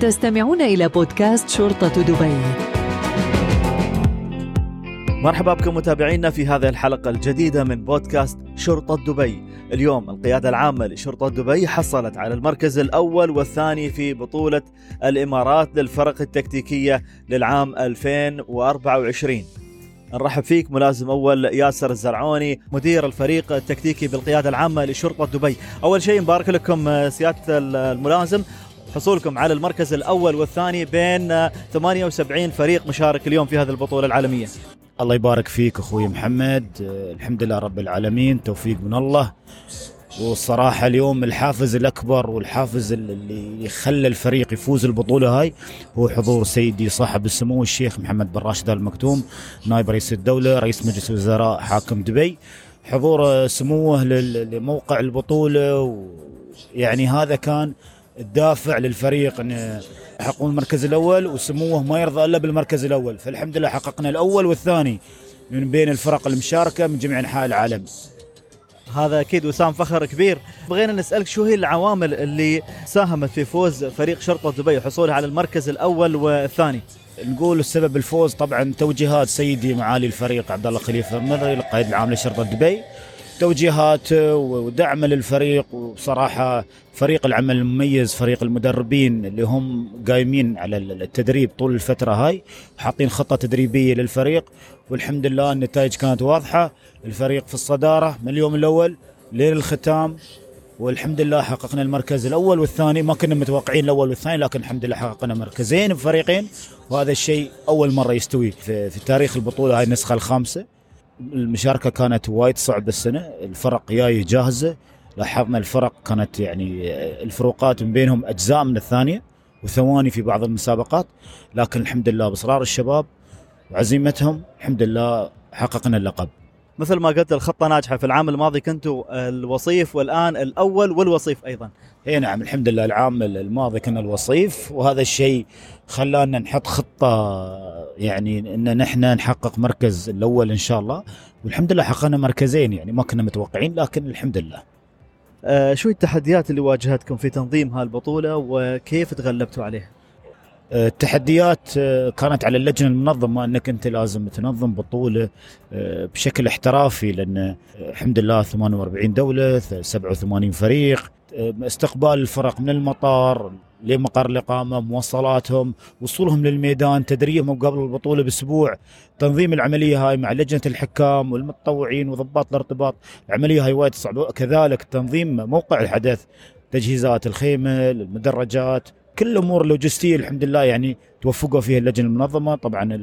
تستمعون إلى بودكاست شرطة دبي. مرحبا بكم متابعينا في هذه الحلقة الجديدة من بودكاست شرطة دبي. اليوم القيادة العامة لشرطة دبي حصلت على المركز الأول والثاني في بطولة الإمارات للفرق التكتيكية للعام 2024 نرحب فيك ملازم أول ياسر الزرعوني مدير الفريق التكتيكي بالقيادة العامة لشرطة دبي. أول شيء مبارك لكم سيادة الملازم. حصولكم على المركز الأول والثاني بين 78 فريق مشارك اليوم في هذه البطولة العالمية. الله يبارك فيك أخوي محمد. الحمد لله رب العالمين. توفيق من الله. والصراحة اليوم الحافز الأكبر والحافز اللي خلى الفريق يفوز البطولة هاي هو حضور سيدي صاحب السمو الشيخ محمد بن راشد آل مكتوم نائب رئيس الدولة رئيس مجلس الوزراء حاكم دبي. حضور سموه لموقع البطولة يعني هذا كان الدافع للفريق أن يحققون المركز الأول وسموه ما يرضى إلا بالمركز الأول. فالحمد لله حققنا الأول والثاني من بين الفرق المشاركة من جميع أنحاء العالم. هذا أكيد وسام فخر كبير. بغينا نسألك شو هي العوامل اللي ساهمت في فوز فريق شرطه دبي وحصولها على المركز الأول والثاني؟ نقول السبب الفوز طبعا توجيهات سيدي معالي الفريق عبد الله خليفة المري القائد العام لشرطه دبي؟ توجيهات ودعم للفريق وصراحة فريق العمل المميز فريق المدربين اللي هم قايمين على التدريب طول الفترة هاي وحاطين خطة تدريبية للفريق والحمد لله النتائج كانت واضحة. الفريق في الصدارة من اليوم الأول لين الختام والحمد لله حققنا المركز الأول والثاني. ما كنا متوقعين الأول والثاني لكن الحمد لله حققنا مركزين بفريقين وهذا الشيء أول مرة يستوي في, في تاريخ البطولة هاي النسخة الخامسة. المشاركة كانت وايد صعبه السنة. الفرق جاية جاهزة. لاحظنا الفرق كانت يعني الفروقات من بينهم أجزاء من الثانية وثواني في بعض المسابقات. لكن الحمد لله باصرار الشباب وعزيمتهم الحمد لله حققنا اللقب. مثل ما قلت الخطة ناجحة. في العام الماضي كنتوا الوصيف والآن الأول والوصيف أيضا. إي نعم الحمد لله. العام الماضي كنا الوصيف وهذا الشيء خلانا نحط خطة يعني إن نحن نحقق مركز الأول إن شاء الله. والحمد لله حققنا مركزين يعني ما كنا متوقعين لكن الحمد لله. آه شو التحديات اللي واجهتكم في تنظيم هالبطولة وكيف تغلبتوا عليها؟ التحديات كانت على اللجنة المنظمة أنك أنت لازم تنظم بطولة بشكل احترافي لأن الحمد لله 48 دولة 87 فريق استقبال الفرق من المطار لمقر الإقامة مواصلاتهم وصولهم للميدان تدريبهم قبل البطولة بأسبوع تنظيم العملية هاي مع لجنة الحكام والمتطوعين وضباط الارتباط العملية هاي وايد صعبة. كذلك تنظيم موقع الحدث تجهيزات الخيمة المدرجات كل الأمور اللوجستية الحمد لله يعني توفقوا فيها اللجنة المنظمة طبعا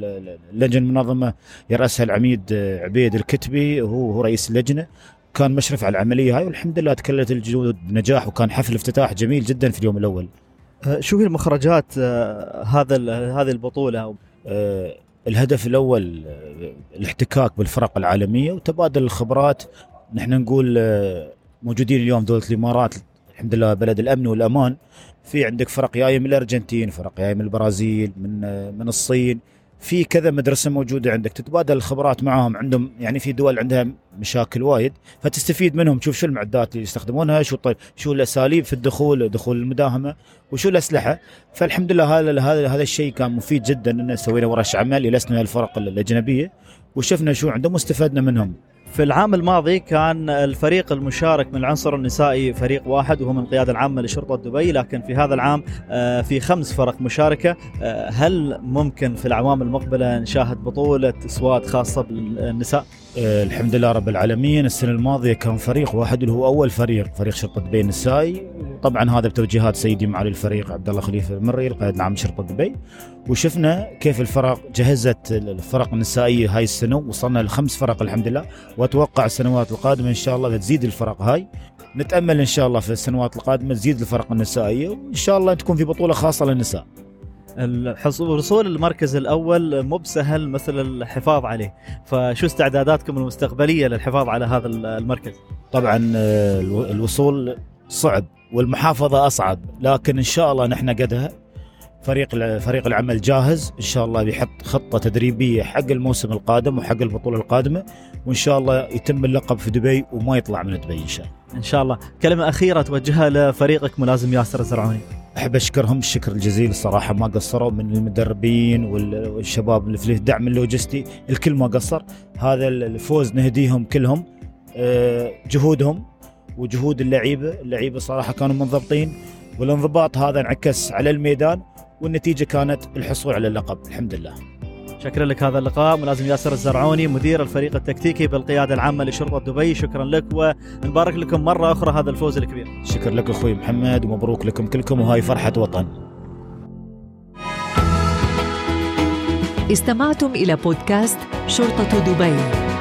اللجنة المنظمة يراسها العميد عبيد الكتبي وهو هو رئيس اللجنة كان مشرف على العملية هاي والحمد لله تكلت الجهود بنجاح وكان حفل افتتاح جميل جدا في اليوم الأول. شو هي المخرجات هذا هذه البطولة؟ الهدف الأول الاحتكاك بالفرق العالمية وتبادل الخبرات نحن نقول موجودين اليوم دوله الإمارات الحمد لله بلد الأمن والأمان. في عندك فرق جاية من الأرجنتين فرق جاية من البرازيل من من الصين. في كذا مدرسة موجودة عندك تتبادل الخبرات معاهم. عندهم يعني في دول عندها مشاكل وايد فتستفيد منهم. تشوف شو المعدات اللي يستخدمونها شو طيب شو الأساليب في الدخول دخول المداهمة وشو الأسلحة. فالحمد لله هذا هذا هذا الشيء كان مفيد جدا. إن سوينا ورش عمل لسنا الفرق الأجنبية وشفنا شو عندهم واستفدنا منهم. في العام الماضي كان الفريق المشارك من العنصر النسائي فريق واحد وهو من القيادة العامة لشرطة دبي. لكن في هذا العام في خمس فرق مشاركة. هل ممكن في الأعوام المقبلة نشاهد بطولة سواد خاصة بالنساء؟ الحمد لله رب العالمين. السنة الماضية كان فريق واحد اللي هو أول فريق فريق شرطة دبي النسائي. طبعا هذا بتوجيهات سيدي معالي الفريق عبد الله خليفة المري القائد العام لشرطة دبي. وشفنا كيف الفرق جهزت الفرق النسائية هاي السنة وصلنا لخمس فرق الحمد لله. وأتوقع السنوات القادمة إن شاء الله تزيد الفرق هاي. نتأمل إن شاء الله في السنوات القادمة تزيد الفرق النسائية وإن شاء الله تكون في بطولة خاصة للنساء. الوصول المركز الأول مو بسهل مثل الحفاظ عليه. فشو استعداداتكم المستقبلية للحفاظ على هذا المركز؟ طبعا الوصول صعب. والمحافظة اصعب لكن إن شاء الله نحن قدها. فريق فريق العمل جاهز. إن شاء الله بيحط خطة تدريبية حق الموسم القادم وحق البطولة القادمة. وإن شاء الله يتم اللقب في دبي وما يطلع من دبي إن شاء الله. إن شاء الله. كلمة أخيرة توجهها لفريقك ملازم ياسر الزرعوني. أحب أشكرهم. الشكر الجزيل الصراحة ما قصروا من المدربين والشباب اللي في الدعم اللوجستي. الكل ما قصر. هذا الفوز نهديهم كلهم. آه، جهودهم. وجهود اللعيبة. اللعيبة صراحة كانوا منضبطين والانضباط هذا انعكس على الميدان والنتيجة كانت الحصول على اللقب. الحمد لله. شكرا لك هذا اللقاء. ملازم ياسر الزرعوني مدير الفريق التكتيكي بالقيادة العامة لشرطة دبي. شكرا لك ونبارك لكم مرة أخرى هذا الفوز الكبير. شكرا لك أخوي محمد ومبروك لكم كلكم وهاي فرحة وطن. استمعتم إلى بودكاست شرطة دبي.